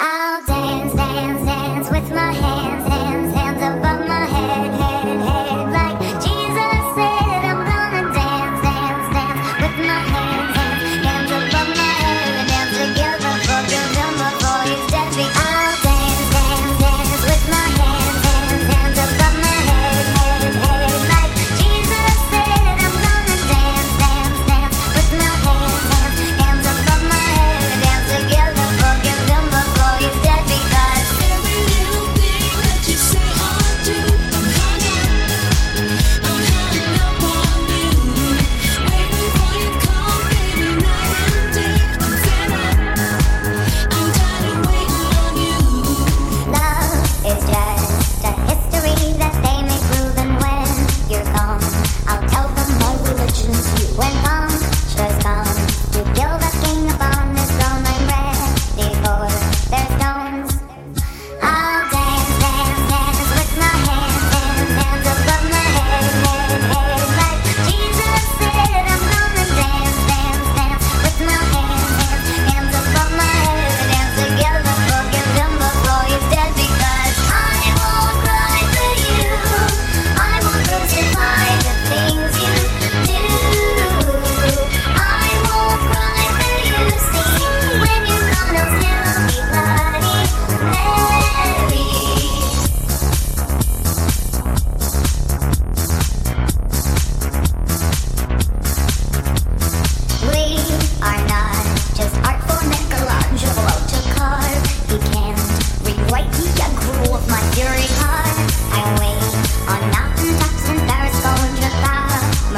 I'll dance.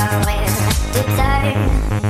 my way to desire.